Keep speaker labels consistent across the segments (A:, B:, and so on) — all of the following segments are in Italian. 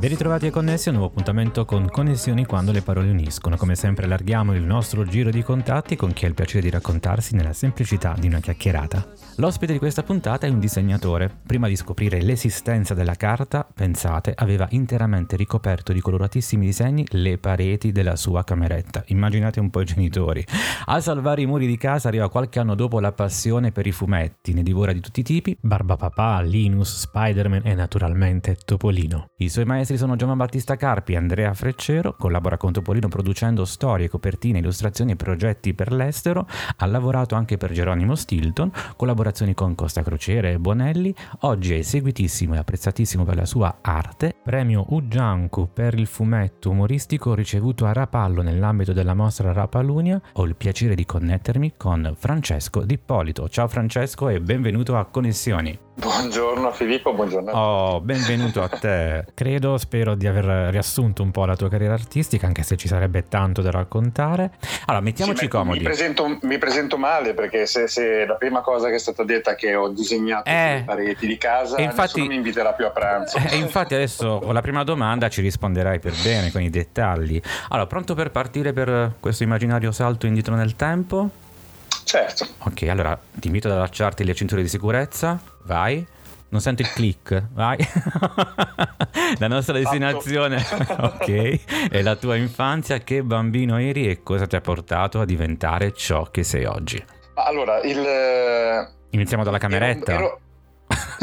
A: Ben ritrovati e connessi a un nuovo appuntamento con Connessioni quando le parole uniscono. Come sempre allarghiamo il nostro giro di contatti con chi ha il piacere di raccontarsi nella semplicità di una chiacchierata. L'ospite di questa puntata è un disegnatore. Prima di scoprire l'esistenza della carta, pensate, aveva interamente ricoperto di coloratissimi disegni le pareti della sua cameretta. Immaginate un po' i genitori. A salvare i muri di casa arriva qualche anno dopo la passione per i fumetti, ne divora di tutti i tipi, Barbapapà, Linus, Spider-Man e naturalmente Topolino. I suoi maestri maestri sono Giovanni Battista Carpi e Andrea Freccero, collabora con Topolino producendo storie, copertine, illustrazioni e progetti per l'estero, ha lavorato anche per Geronimo Stilton, collaborazioni con Costa Crociere e Bonelli, oggi è seguitissimo e apprezzatissimo per la sua arte, premio Uggiancu per il fumetto umoristico ricevuto a Rapallo nell'ambito della mostra Rapalunia, ho il piacere di connettermi con Francesco D'Ippolito. Ciao Francesco e benvenuto a Connessioni.
B: Buongiorno Filippo, buongiorno.
A: Oh, benvenuto a te. Credo, spero di aver riassunto un po' la tua carriera artistica, anche se ci sarebbe tanto da raccontare. Allora, mettiamoci
B: sì,
A: comodi.
B: Mi presento, mi presento, male perché se, se, la prima cosa che è stata detta è che ho disegnato eh, le pareti di casa, e infatti, mi inviterà più a pranzo.
A: E eh, infatti adesso con la prima domanda ci risponderai per bene con i dettagli. Allora, pronto per partire per questo immaginario salto indietro nel tempo?
B: Certo.
A: Ok, allora ti invito ad allacciarti le cinture di sicurezza. Vai. Non sento il click, vai. la nostra destinazione, ok, è la tua infanzia. Che bambino eri e cosa ti ha portato a diventare ciò che sei oggi?
B: Allora, il...
A: Iniziamo dalla cameretta. Ero, ero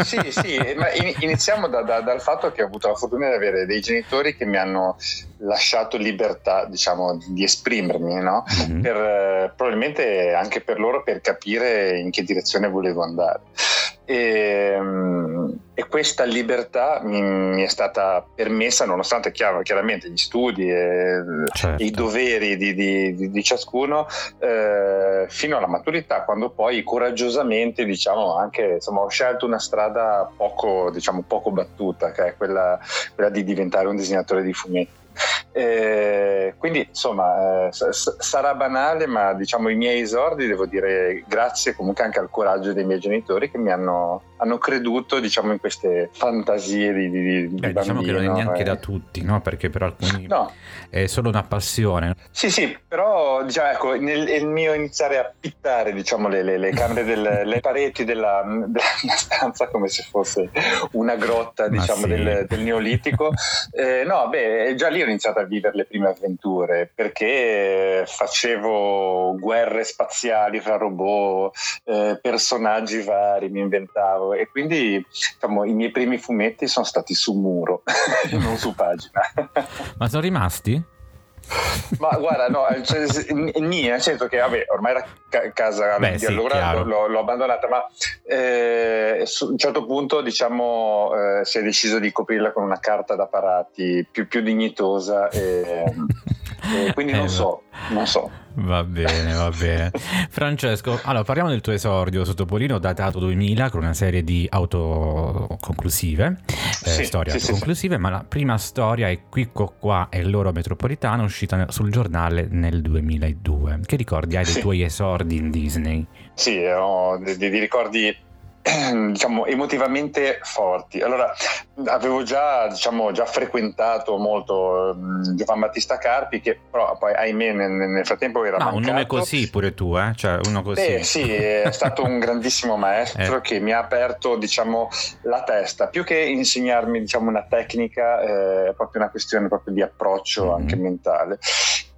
B: sì, sì, ma iniziamo da, da, dal fatto che ho avuto la fortuna di avere dei genitori che mi hanno lasciato libertà, diciamo, di esprimermi, no? Mm-hmm. Per, probabilmente anche per loro per capire in che direzione volevo andare. E, e questa libertà mi, mi, è stata permessa, nonostante chiaro, chiaramente gli studi e, certo. i doveri di, di, di ciascuno, eh, fino alla maturità, quando poi coraggiosamente diciamo, anche, insomma, ho scelto una strada poco, diciamo, poco battuta, che è quella, quella di diventare un disegnatore di fumetti. Eh, quindi insomma eh, s- sarà banale, ma diciamo i miei esordi devo dire grazie comunque anche al coraggio dei miei genitori che mi hanno, hanno creduto diciamo in queste fantasie di, di, di
A: Beh, Diciamo che non è neanche eh. da tutti, no? Perché per alcuni no. è solo una passione.
B: Sì, sì, però diciamo, ecco, nel, nel mio iniziare a pittare diciamo, le, le, le camere, del, le pareti della, della, mia stanza come se fosse una grotta diciamo, sì. del, del, Neolitico, eh, no, beh, già lì ho iniziato a vivere le prime avventure perché facevo guerre spaziali fra robot, eh, personaggi vari, mi inventavo e quindi diciamo, i miei primi fumetti sono stati su muro, non su pagina.
A: Ma sono rimasti?
B: Ma guarda, no, cioè, nì, nel senso che vabbè, ormai ca- casa Beh, di sì, allora l'ho, l'ho, abbandonata, ma eh, su un certo punto diciamo eh, si è deciso di coprirla con una carta da parati più, più dignitosa e, e quindi non eh, so, non so.
A: Va bene, va bene. Francesco, allora parliamo del tuo esordio su Topolino datato 2000 con una serie di autoconclusive, eh, sì, storie sì, autoconclusive, sì, ma la prima storia è Quicco qua è l'oro metropolitano uscita sul giornale nel 2002. Che ricordi hai dei tuoi esordi in Disney?
B: Sì, ho dei, dei ricordi diciamo emotivamente forti. Allora, avevo già, diciamo, già frequentato molto um, Giovan Battista Carpi, che però poi, ahimè, nel, nel frattempo era
A: no,
B: mancato.
A: un nome così pure tu, eh? Cioè, uno così.
B: Beh, sì, è stato un grandissimo maestro eh. che mi ha aperto, diciamo, la testa. Più che insegnarmi, diciamo, una tecnica, eh, è proprio una questione proprio di approccio mm-hmm. anche mentale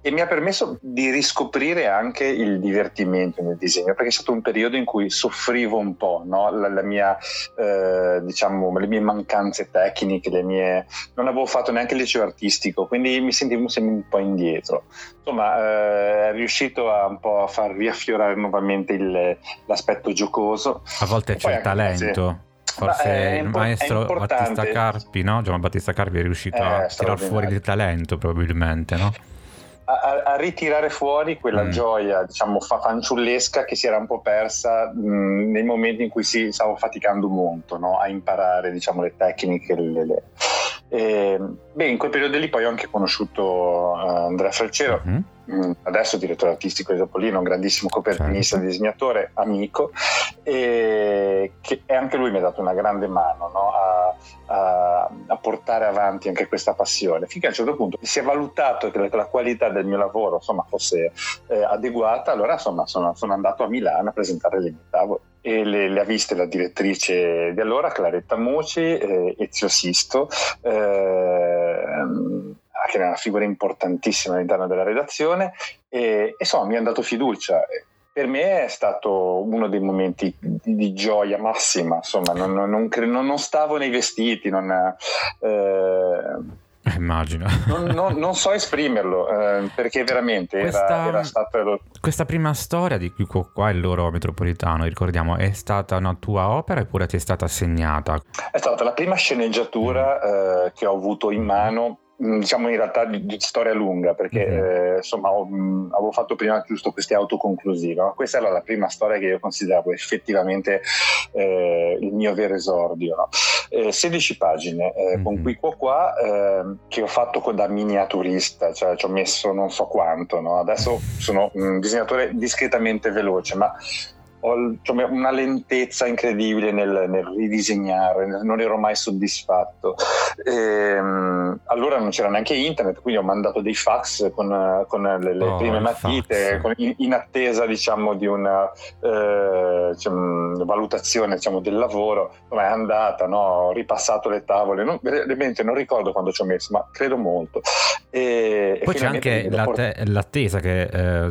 B: e mi ha permesso di riscoprire anche il divertimento nel disegno perché è stato un periodo in cui soffrivo un po' no? la, la mia, eh, diciamo, le mie mancanze tecniche le mie... non avevo fatto neanche il liceo artistico quindi mi sentivo sempre un po' indietro insomma eh, è riuscito a un po' a far riaffiorare nuovamente il, l'aspetto giocoso
A: a volte c'è il talento Forse il maestro Battista Carpi, no? Giovanni Battista Carpi è riuscito è a tirar fuori il talento probabilmente, no?
B: A, a, ritirare fuori quella mm. gioia, diciamo, fa fanciullesca che si era un po' persa mh, mm, nei momenti in cui si stavo faticando molto no? a imparare, diciamo, le tecniche. Le, le. E, beh, in quel periodo lì poi ho anche conosciuto uh, Andrea Freccero. Mm-hmm adesso direttore artistico di Topolino, un grandissimo copertinista, certo. disegnatore, amico, e che anche lui mi ha dato una grande mano no? a, a, a, portare avanti anche questa passione, finché a un certo punto si è valutato che la, la qualità del mio lavoro insomma, fosse eh, adeguata, allora insomma, sono, sono, andato a Milano a presentare le mie tavole e le, le, ha viste la direttrice di allora, Claretta Muci, eh, Ezio Sisto. Eh, che era una figura importantissima all'interno della redazione e, insomma mi ha dato fiducia. Per me è stato uno dei momenti di, gioia massima, insomma non, non, non, non, stavo nei vestiti, non... Eh,
A: Immagino.
B: Non, non, non, so esprimerlo eh, perché veramente questa, era, era stato.
A: Questa prima storia di qui qua il loro metropolitano, ricordiamo, è stata una tua opera oppure ti è stata assegnata?
B: È stata la prima sceneggiatura eh, che ho avuto in mano diciamo in realtà di, di storia lunga perché mm-hmm. eh, insomma ho, mh, mm, avevo fatto prima giusto queste autoconclusive no? questa era la prima storia che io consideravo effettivamente eh, il mio vero esordio no? eh, 16 pagine mm-hmm. con qui qua qua ehm, che ho fatto da miniaturista cioè ci ho messo non so quanto no? adesso sono un disegnatore discretamente veloce ma ho cioè, una lentezza incredibile nel, nel, ridisegnare, non ero mai soddisfatto. E, ehm, allora non c'era neanche internet, quindi ho mandato dei fax con, con le, le oh, prime matite, con, in, in, attesa diciamo, di una eh, cioè, valutazione diciamo, del lavoro. Come è andata? No? Ho ripassato le tavole, non, veramente non ricordo quando ci ho messo, ma credo molto.
A: E, Poi e c'è anche l'atte- l'attesa che eh,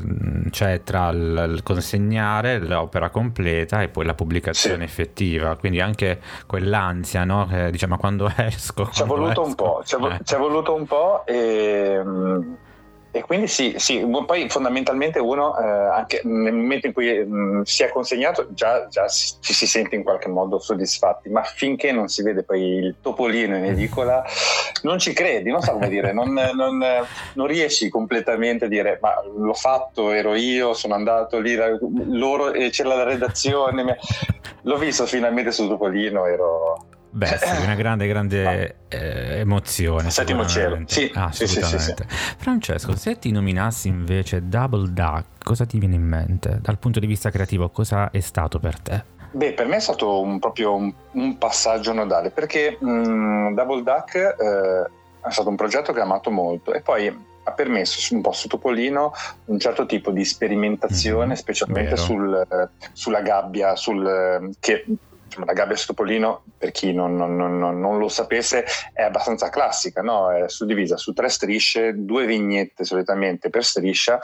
A: c'è tra il consegnare l'opera l'opera completa e poi la pubblicazione sì. effettiva, quindi anche quell'ansia, no? Che diciamo quando esco.
B: Ci è voluto
A: esco.
B: un po', ci è, eh. voluto un po' e e quindi sì, sì, poi fondamentalmente uno, eh, anche nel momento in cui mh, mm, si è consegnato, già, già ci si sente in qualche modo soddisfatti, ma finché non si vede poi il topolino in edicola, non ci credi, non so come dire, non, non, non riesci completamente a dire ma l'ho fatto, ero io, sono andato lì, loro, c'era la redazione, l'ho visto finalmente sul topolino, ero
A: Beh, sì, una grande, grande eh, emozione.
B: Settimo cielo, sì,
A: ah, assolutamente. Sì, sì, sì, Francesco, se ti nominassi invece Double Duck, cosa ti viene in mente? Dal punto di vista creativo, cosa è stato per te?
B: Beh, per me è stato un, proprio un, un, passaggio nodale perché mh, mm, Double Duck eh, è stato un progetto che ho amato molto e poi ha permesso un po' su Topolino un certo tipo di sperimentazione, mm, specialmente sul, eh, sulla gabbia, sul, eh, che la gabbia Stopolino, per chi non, non, non, non, lo sapesse, è abbastanza classica, no? è suddivisa su tre strisce, due vignette solitamente per striscia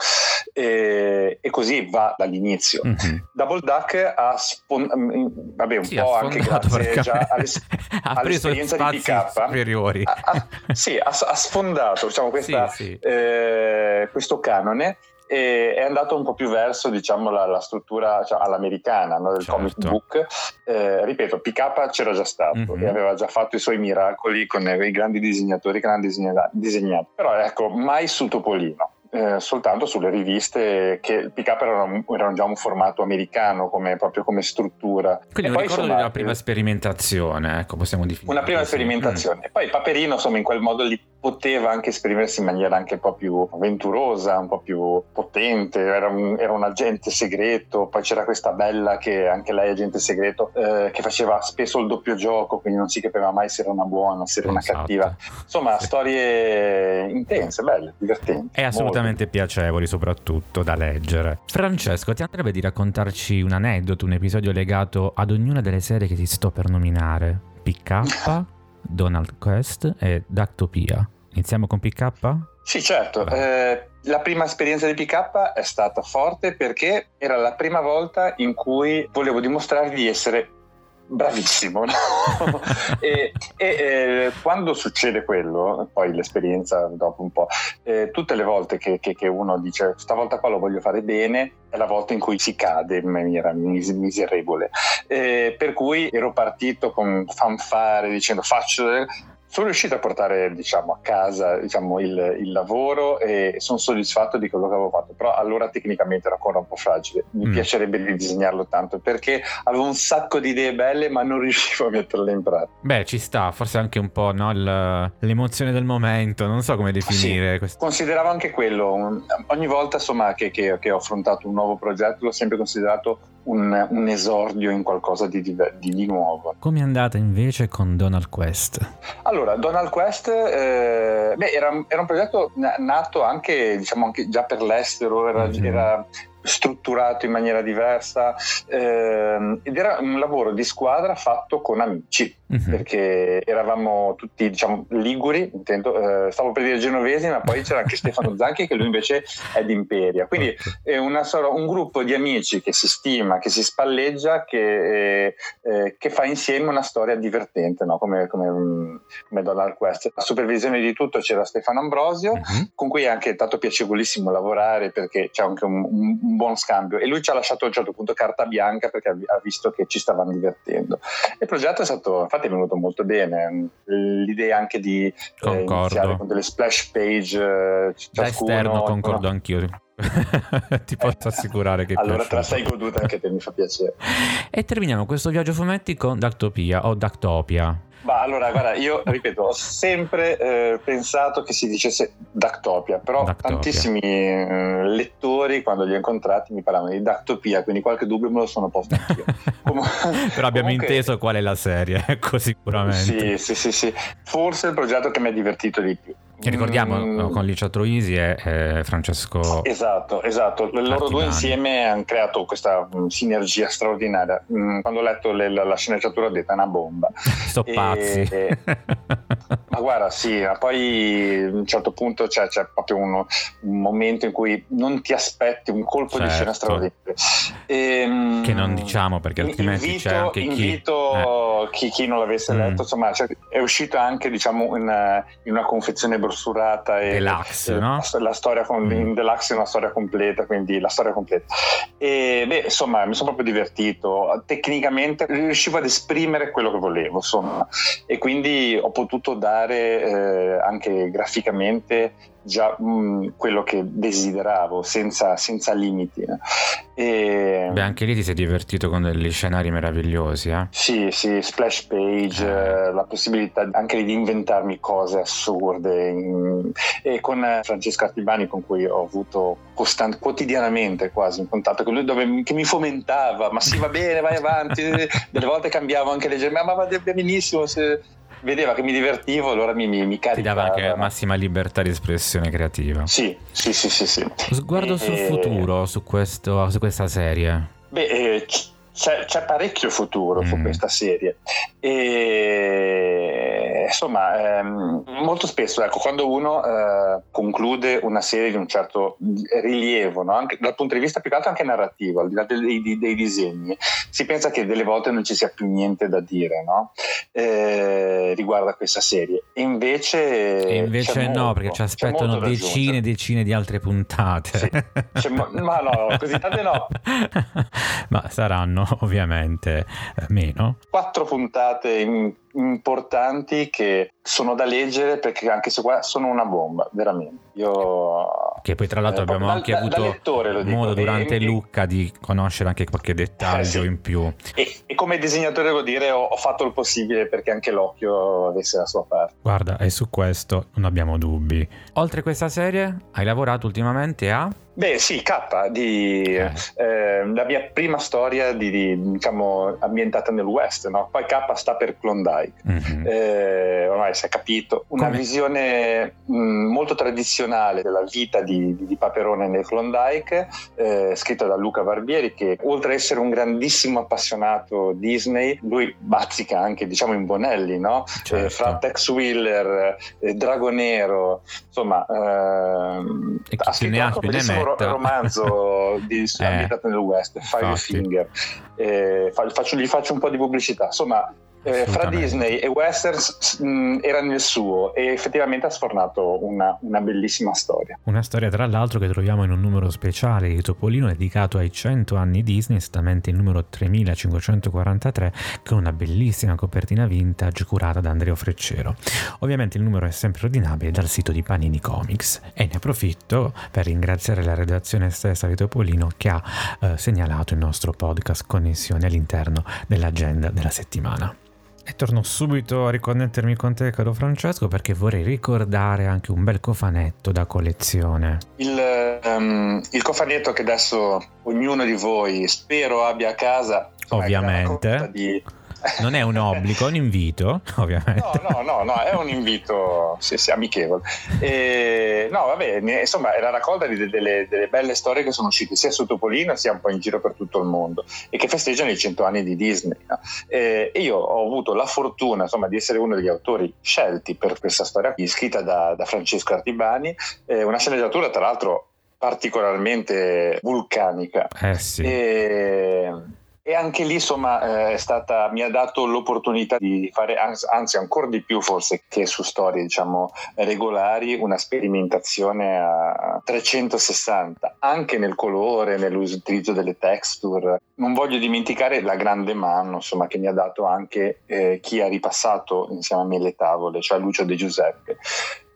B: e, e così va dall'inizio. Mm-hmm. Double Duck ha, spon- mm, vabbè, un sì, po' anche grazie già alle,
A: ha all'esperienza di PK, superiori.
B: Ha, ha, sì, ha, ha sfondato diciamo, questa, sì, sì. Eh, questo canone e è andato un po' più verso diciamo, la, la struttura cioè, all'americana no, del certo. comic book. Eh, ripeto, PK c'era già stato mm-hmm. e aveva già fatto i suoi miracoli con i grandi disegnatori che hanno disegnato, però ecco, mai su Topolino eh, soltanto sulle riviste che pick up erano, erano, già un formato americano come, proprio come struttura.
A: Quindi e un ricordo insomma, di una prima sperimentazione, ecco, possiamo definire.
B: Una prima così. sperimentazione. Mm. E poi Paperino, insomma, in quel modo lì poteva anche esprimersi in maniera anche un po' più avventurosa, un po' più potente, era un, era un agente segreto, poi c'era questa bella che anche lei è agente segreto, eh, che faceva spesso il doppio gioco, quindi non si capiva mai se era una buona, se era esatto. una cattiva. Insomma, sì. storie intense, belle, divertenti.
A: È assolutamente veramente piacevoli soprattutto da leggere. Francesco, ti andrebbe di raccontarci un aneddoto, un episodio legato ad ognuna delle serie che ti sto per nominare? PK, Donald Quest e Dactopia. Iniziamo con PK?
B: Sì, certo. Eh, la prima esperienza di PK è stata forte perché era la prima volta in cui volevo dimostrare di essere bravissimo no? e, e eh, quando succede quello poi l'esperienza dopo un po' eh, tutte le volte che, che, che, uno dice stavolta qua lo voglio fare bene è la volta in cui si cade in maniera mis- miserevole eh, per cui ero partito con fanfare dicendo faccio sono riuscito a portare diciamo, a casa diciamo, il, il, lavoro e sono soddisfatto di quello che avevo fatto, però allora tecnicamente era ancora un po' fragile, mi mm. piacerebbe ridisegnarlo tanto perché avevo un sacco di idee belle ma non riuscivo a metterle in pratica.
A: Beh ci sta, forse anche un po' no, l'emozione del momento, non so come definire.
B: Sì, questo. Consideravo anche quello, ogni volta insomma, che, che, che ho affrontato un nuovo progetto l'ho sempre considerato un, un, esordio in qualcosa di, di, di, nuovo.
A: Come è andata invece con Donald Quest?
B: Allora, Donald Quest eh, beh, era, era, un progetto nato anche, diciamo, anche già per l'estero, era, mm-hmm. era strutturato in maniera diversa ehm, ed era un lavoro di squadra fatto con amici uh-huh. perché eravamo tutti diciamo liguri intendo, eh, stavo per dire genovesi ma poi c'era anche Stefano Zanchi che lui invece è di Imperia quindi è una, un gruppo di amici che si stima che si spalleggia che, eh, eh, che fa insieme una storia divertente no? come, come, mm, come Donald Quest a supervisione di tutto c'era Stefano Ambrosio uh-huh. con cui è anche stato piacevolissimo lavorare perché c'è anche un, un buon scambio e lui ci ha lasciato a un certo punto carta bianca perché ha visto che ci stavamo divertendo. Il progetto è stato, infatti è venuto molto bene, l'idea anche di eh, iniziare con delle splash page eh,
A: da esterno concordo no? anch'io. ti posso assicurare che
B: allora te la sei goduta anche te mi fa piacere
A: e terminiamo questo viaggio fumetti con Dactopia o Dactopia
B: ma allora, guarda, io ripeto, ho sempre eh, pensato che si dicesse Dactopia, però Dactopia. tantissimi eh, lettori, quando li ho incontrati, mi parlavano di Dactopia, quindi qualche dubbio me lo sono posto anch'io.
A: Com- però abbiamo comunque... inteso qual è la serie, ecco sicuramente.
B: Sì, sì, sì, sì. Forse il progetto che mi ha divertito di più.
A: Che ricordiamo mm. con Licia Troisi e eh, Francesco.
B: Esatto, esatto. Loro due insieme hanno creato questa um, sinergia straordinaria. Mm, quando ho letto le, la, la, sceneggiatura ho detto è una bomba.
A: Sto e, pazzi. E,
B: ma guarda, sì, ma poi a un certo punto c'è, c'è proprio uno, un momento in cui non ti aspetti un colpo certo. di scena certo. straordinario.
A: E, ehm, che non diciamo perché altrimenti
B: invito,
A: c'è anche chi...
B: Invito eh. chi, chi, non l'avesse mm. letto, insomma, cioè, è uscito anche diciamo in, in una confezione brossurata e
A: deluxe, no?
B: la, la, storia con, mm. deluxe è una storia completa, quindi la storia completa. E beh, insomma, mi sono proprio divertito. Tecnicamente riuscivo ad esprimere quello che volevo, insomma, e quindi ho potuto dare eh, anche graficamente già mh, mm, quello che desideravo senza, senza limiti.
A: E... Beh, anche lì ti sei divertito con degli scenari meravigliosi, eh?
B: Sì, sì, splash page, eh. la possibilità anche di inventarmi cose assurde. In... E con Francesco Artibani, con cui ho avuto costant- quotidianamente quasi un contatto con lui, dove, che mi fomentava, ma sì, va bene, vai avanti. Delle volte cambiavo anche le gemme, ma va benissimo. Se vedeva che mi divertivo, allora mi, mi, mi.
A: Ti dava anche massima libertà di espressione creativa.
B: Sì, sì, sì, sì. sì.
A: Sguardo e... sul futuro, su, questo, su questa serie.
B: Beh, eh, c'è, c'è, parecchio futuro mm. su questa serie. E insomma, ehm, molto spesso, ecco, quando uno eh, conclude una serie di un certo rilievo, no? anche dal punto di vista più che altro anche narrativo, al di là dei, dei, dei, disegni, si pensa che delle volte non ci sia più niente da dire no? eh, riguardo a questa serie. E invece,
A: e invece no, molto, perché ci aspettano decine e decine di altre puntate.
B: Sì, mo- ma no, così tante no.
A: ma saranno ovviamente eh, meno.
B: Quattro puntate in importanti che sono da leggere perché anche se qua sono una bomba, veramente. Io,
A: che poi tra l'altro eh, abbiamo anche da, avuto da lettore, modo durante e, Lucca di conoscere anche qualche dettaglio eh, sì. in più.
B: E, e, come disegnatore devo dire ho, ho, fatto il possibile perché anche l'occhio avesse la sua parte.
A: Guarda, e su questo non abbiamo dubbi. Oltre questa serie, hai lavorato ultimamente a...
B: Beh sì, K, di, eh. Eh, la mia prima storia di, di, diciamo, ambientata nel West, no? poi K sta per Klondike, mm-hmm. eh, ormai si è capito, una Come? visione mh, molto tradizionale della vita di, di Paperone nel Klondike, eh, scritta da Luca Barbieri che oltre ad essere un grandissimo appassionato Disney, lui bazzica anche diciamo in Bonelli, no? certo. Eh, fra Tex Wheeler, eh, Dragonero, insomma ehm, ha scritto un bellissimo romanzo di, eh, ambientato nel West, Five Finger. Eh, faccio, gli faccio un po' di pubblicità. Insomma, eh, fra Disney e Westerns mh, era nel suo e effettivamente ha sfornato una, una, bellissima storia.
A: Una storia tra l'altro che troviamo in un numero speciale di Topolino dedicato ai 100 anni Disney, esattamente il numero 3543, con una bellissima copertina vintage curata da Andrea Freccero. Ovviamente il numero è sempre ordinabile dal sito di Panini Comics e ne approfitto per ringraziare la redazione stessa di Topolino che ha eh, segnalato il nostro podcast Connessione all'interno dell'agenda della settimana. E torno subito a riconnettermi con te, caro Francesco, perché vorrei ricordare anche un bel cofanetto da collezione.
B: Il, um, il cofanetto che adesso ognuno di voi spero abbia a casa.
A: Ovviamente. Di non è un obbligo, è un invito, ovviamente.
B: No, no, no, no è un invito sì, sì, amichevole. E, no, vabbè, insomma, è la raccolta di delle, delle, belle storie che sono uscite sia su Topolino sia un po' in giro per tutto il mondo e che festeggiano i cento anni di Disney. No? E, e, io ho avuto la fortuna, insomma, di essere uno degli autori scelti per questa storia, scritta da, da Francesco Artibani, eh, una sceneggiatura tra l'altro particolarmente vulcanica.
A: Eh sì.
B: E, e anche lì, insomma, eh, stata, mi ha dato l'opportunità di fare, anzi ancora di più forse che su storie, diciamo, regolari, una sperimentazione a 360, anche nel colore, nell'utilizzo delle texture. Non voglio dimenticare la grande mano, insomma, che mi ha dato anche eh, chi ha ripassato insieme a me le tavole, cioè Lucio De Giuseppe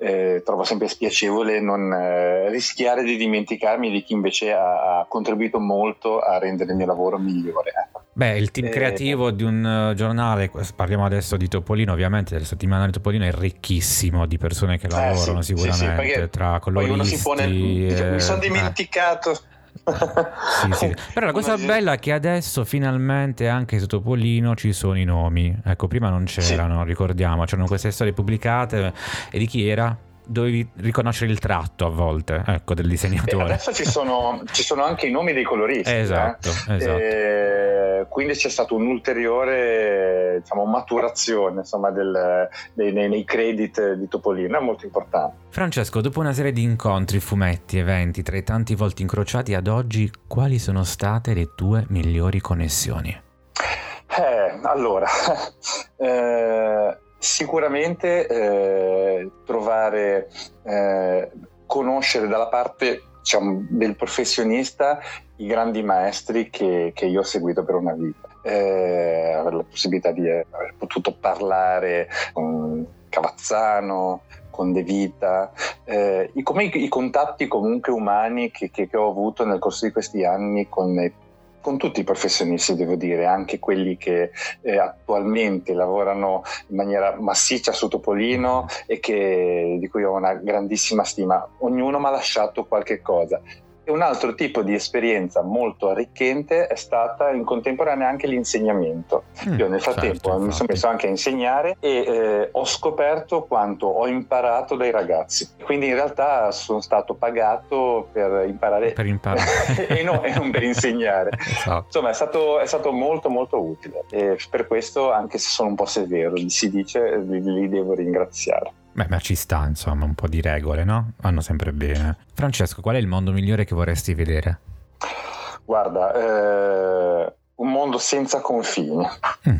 B: eh, trovo sempre spiacevole non eh, rischiare di dimenticarmi di chi invece ha, ha, contribuito molto a rendere il mio lavoro migliore. Ecco.
A: Beh, il team eh, creativo di un uh, giornale, parliamo adesso di Topolino, ovviamente del settimanale di Topolino è ricchissimo di persone che eh, lavorano sì, sicuramente, sì, sì, tra coloristi. Pone,
B: mi sono dimenticato
A: sì, sì. Però la cosa bella è che adesso finalmente anche su Topolino ci sono i nomi. Ecco, prima non c'erano, sì. ricordiamo, c'erano queste storie pubblicate e di chi era? dovevi riconoscere il tratto a volte ecco, del disegnatore.
B: E adesso ci sono, ci sono, anche i nomi dei coloristi.
A: Esatto,
B: eh?
A: esatto.
B: E quindi c'è stata un'ulteriore diciamo, maturazione insomma, del, dei, nei, credit di Topolino, è molto importante.
A: Francesco, dopo una serie di incontri, fumetti, eventi, tra i tanti volti incrociati ad oggi, quali sono state le tue migliori connessioni?
B: Eh, allora, eh, Sicuramente eh, trovare, eh, conoscere dalla parte diciamo, del professionista i grandi maestri che, che, io ho seguito per una vita. Eh, avere la possibilità di aver potuto parlare con Cavazzano, con De Vita, eh, i, come i, i, contatti comunque umani che, che, che, ho avuto nel corso di questi anni con con tutti i professionisti, devo dire, anche quelli che eh, attualmente lavorano in maniera massiccia su Topolino e che, di cui ho una grandissima stima. Ognuno mi ha lasciato qualche cosa un altro tipo di esperienza molto arricchente è stata in contemporanea anche l'insegnamento. Mm, Io nel frattempo certo, mi sono messo anche a insegnare e eh, ho scoperto quanto ho imparato dai ragazzi. Quindi in realtà sono stato pagato per imparare,
A: per imparare.
B: e, no, e, non per insegnare. esatto. Insomma è stato, è stato, molto molto utile e per questo anche se sono un po' severo, si dice, li, li devo ringraziare.
A: Beh, ma ci sta, insomma, un po' di regole, no? Vanno sempre bene. Francesco, qual è il mondo migliore che vorresti vedere?
B: Guarda, eh, un mondo senza confini, mm.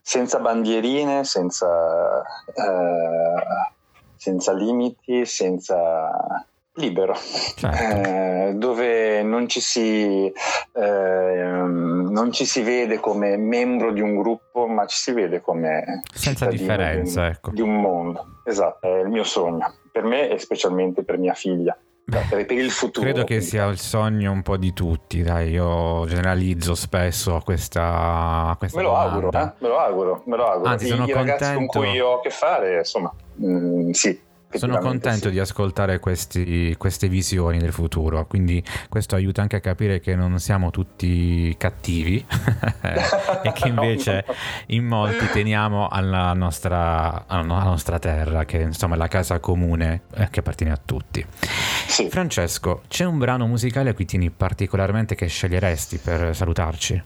B: senza bandierine, senza, eh, senza limiti, senza libero, certo. eh, dove non ci, si, eh, non ci, si, vede come membro di un gruppo, ma ci si vede come
A: senza differenza
B: di
A: un, ecco.
B: di un mondo. Esatto, è il mio sogno, per me e specialmente per mia figlia. Per, per il futuro.
A: Credo che sia il sogno un po' di tutti, dai, io generalizzo spesso questa, questa
B: me lo auguro, eh? me lo auguro, me lo auguro.
A: Anzi, sono I,
B: contento...
A: ragazzi
B: con cui ho a che fare, insomma, mm, sì,
A: sono contento sì. di ascoltare questi, queste visioni del futuro, quindi questo aiuta anche a capire che non siamo tutti cattivi e che invece in molti teniamo alla nostra, alla nostra terra, che insomma è la casa comune eh, che appartiene a tutti. Sì. Francesco, c'è un brano musicale a cui tieni particolarmente che sceglieresti per salutarci?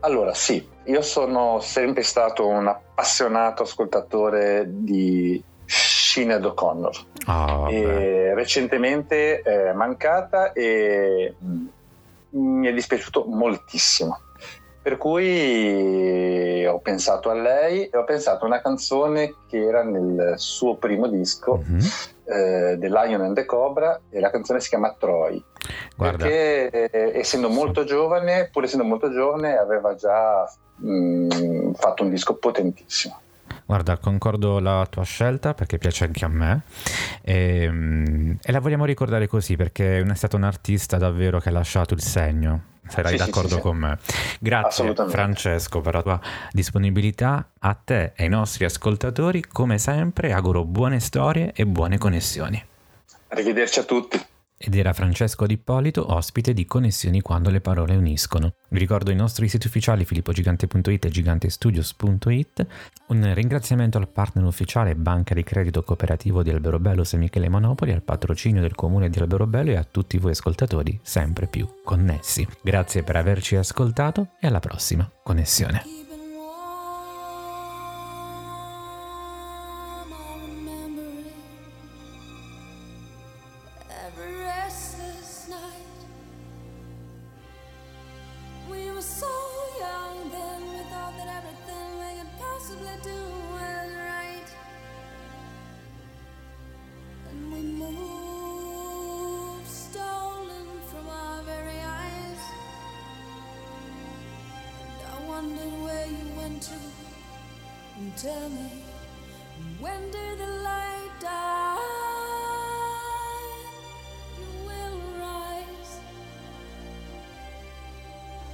B: Allora sì, io sono sempre stato un appassionato ascoltatore di Sinead O'Connor.
A: Oh,
B: recentemente è mancata e mi è dispiaciuto moltissimo. Per cui ho pensato a lei e ho pensato a una canzone che era nel suo primo disco, mm-hmm. eh, The Lion and the Cobra, e la canzone si chiama Troy. Guarda. Perché eh, essendo molto giovane, pur essendo molto giovane, aveva già mh, mm, fatto un disco potentissimo.
C: Guarda, concordo la tua scelta perché piace anche a me e, ehm, e la vogliamo ricordare così perché è stata un artista davvero che ha lasciato il segno sarai sì, d'accordo sì, con me. Grazie Francesco per la tua disponibilità. A te e ai nostri ascoltatori, come sempre, auguro buone storie e buone connessioni.
B: Arrivederci a tutti
C: ed era Francesco Di Ippolito, ospite di Connessioni quando le parole uniscono. Vi ricordo i nostri siti ufficiali filippogigante.it e gigantestudios.it. Un ringraziamento al partner ufficiale Banca di Credito Cooperativo di Alberobello e Michele Monopoli, al patrocinio del comune di Alberobello e a tutti voi ascoltatori sempre più connessi. Grazie per averci ascoltato e alla prossima connessione. restless night. We were so young then, we thought that everything we could possibly do was right. And we moved, stolen from our very eyes. And I wondered where you went to. And tell me, when did the light?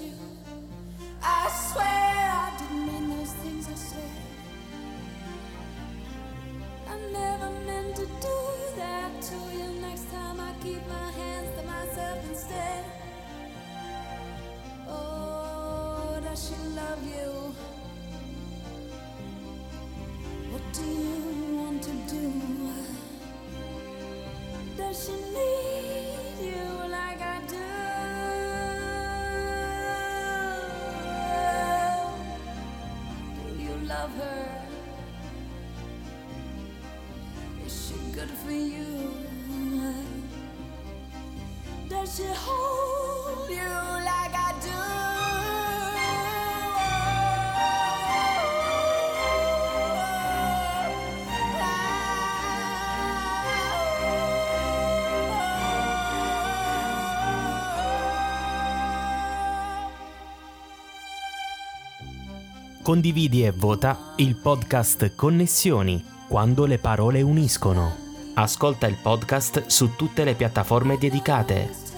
C: you. I swear. Condividi e vota il podcast Connessioni quando le parole uniscono. Ascolta il podcast su tutte le piattaforme dedicate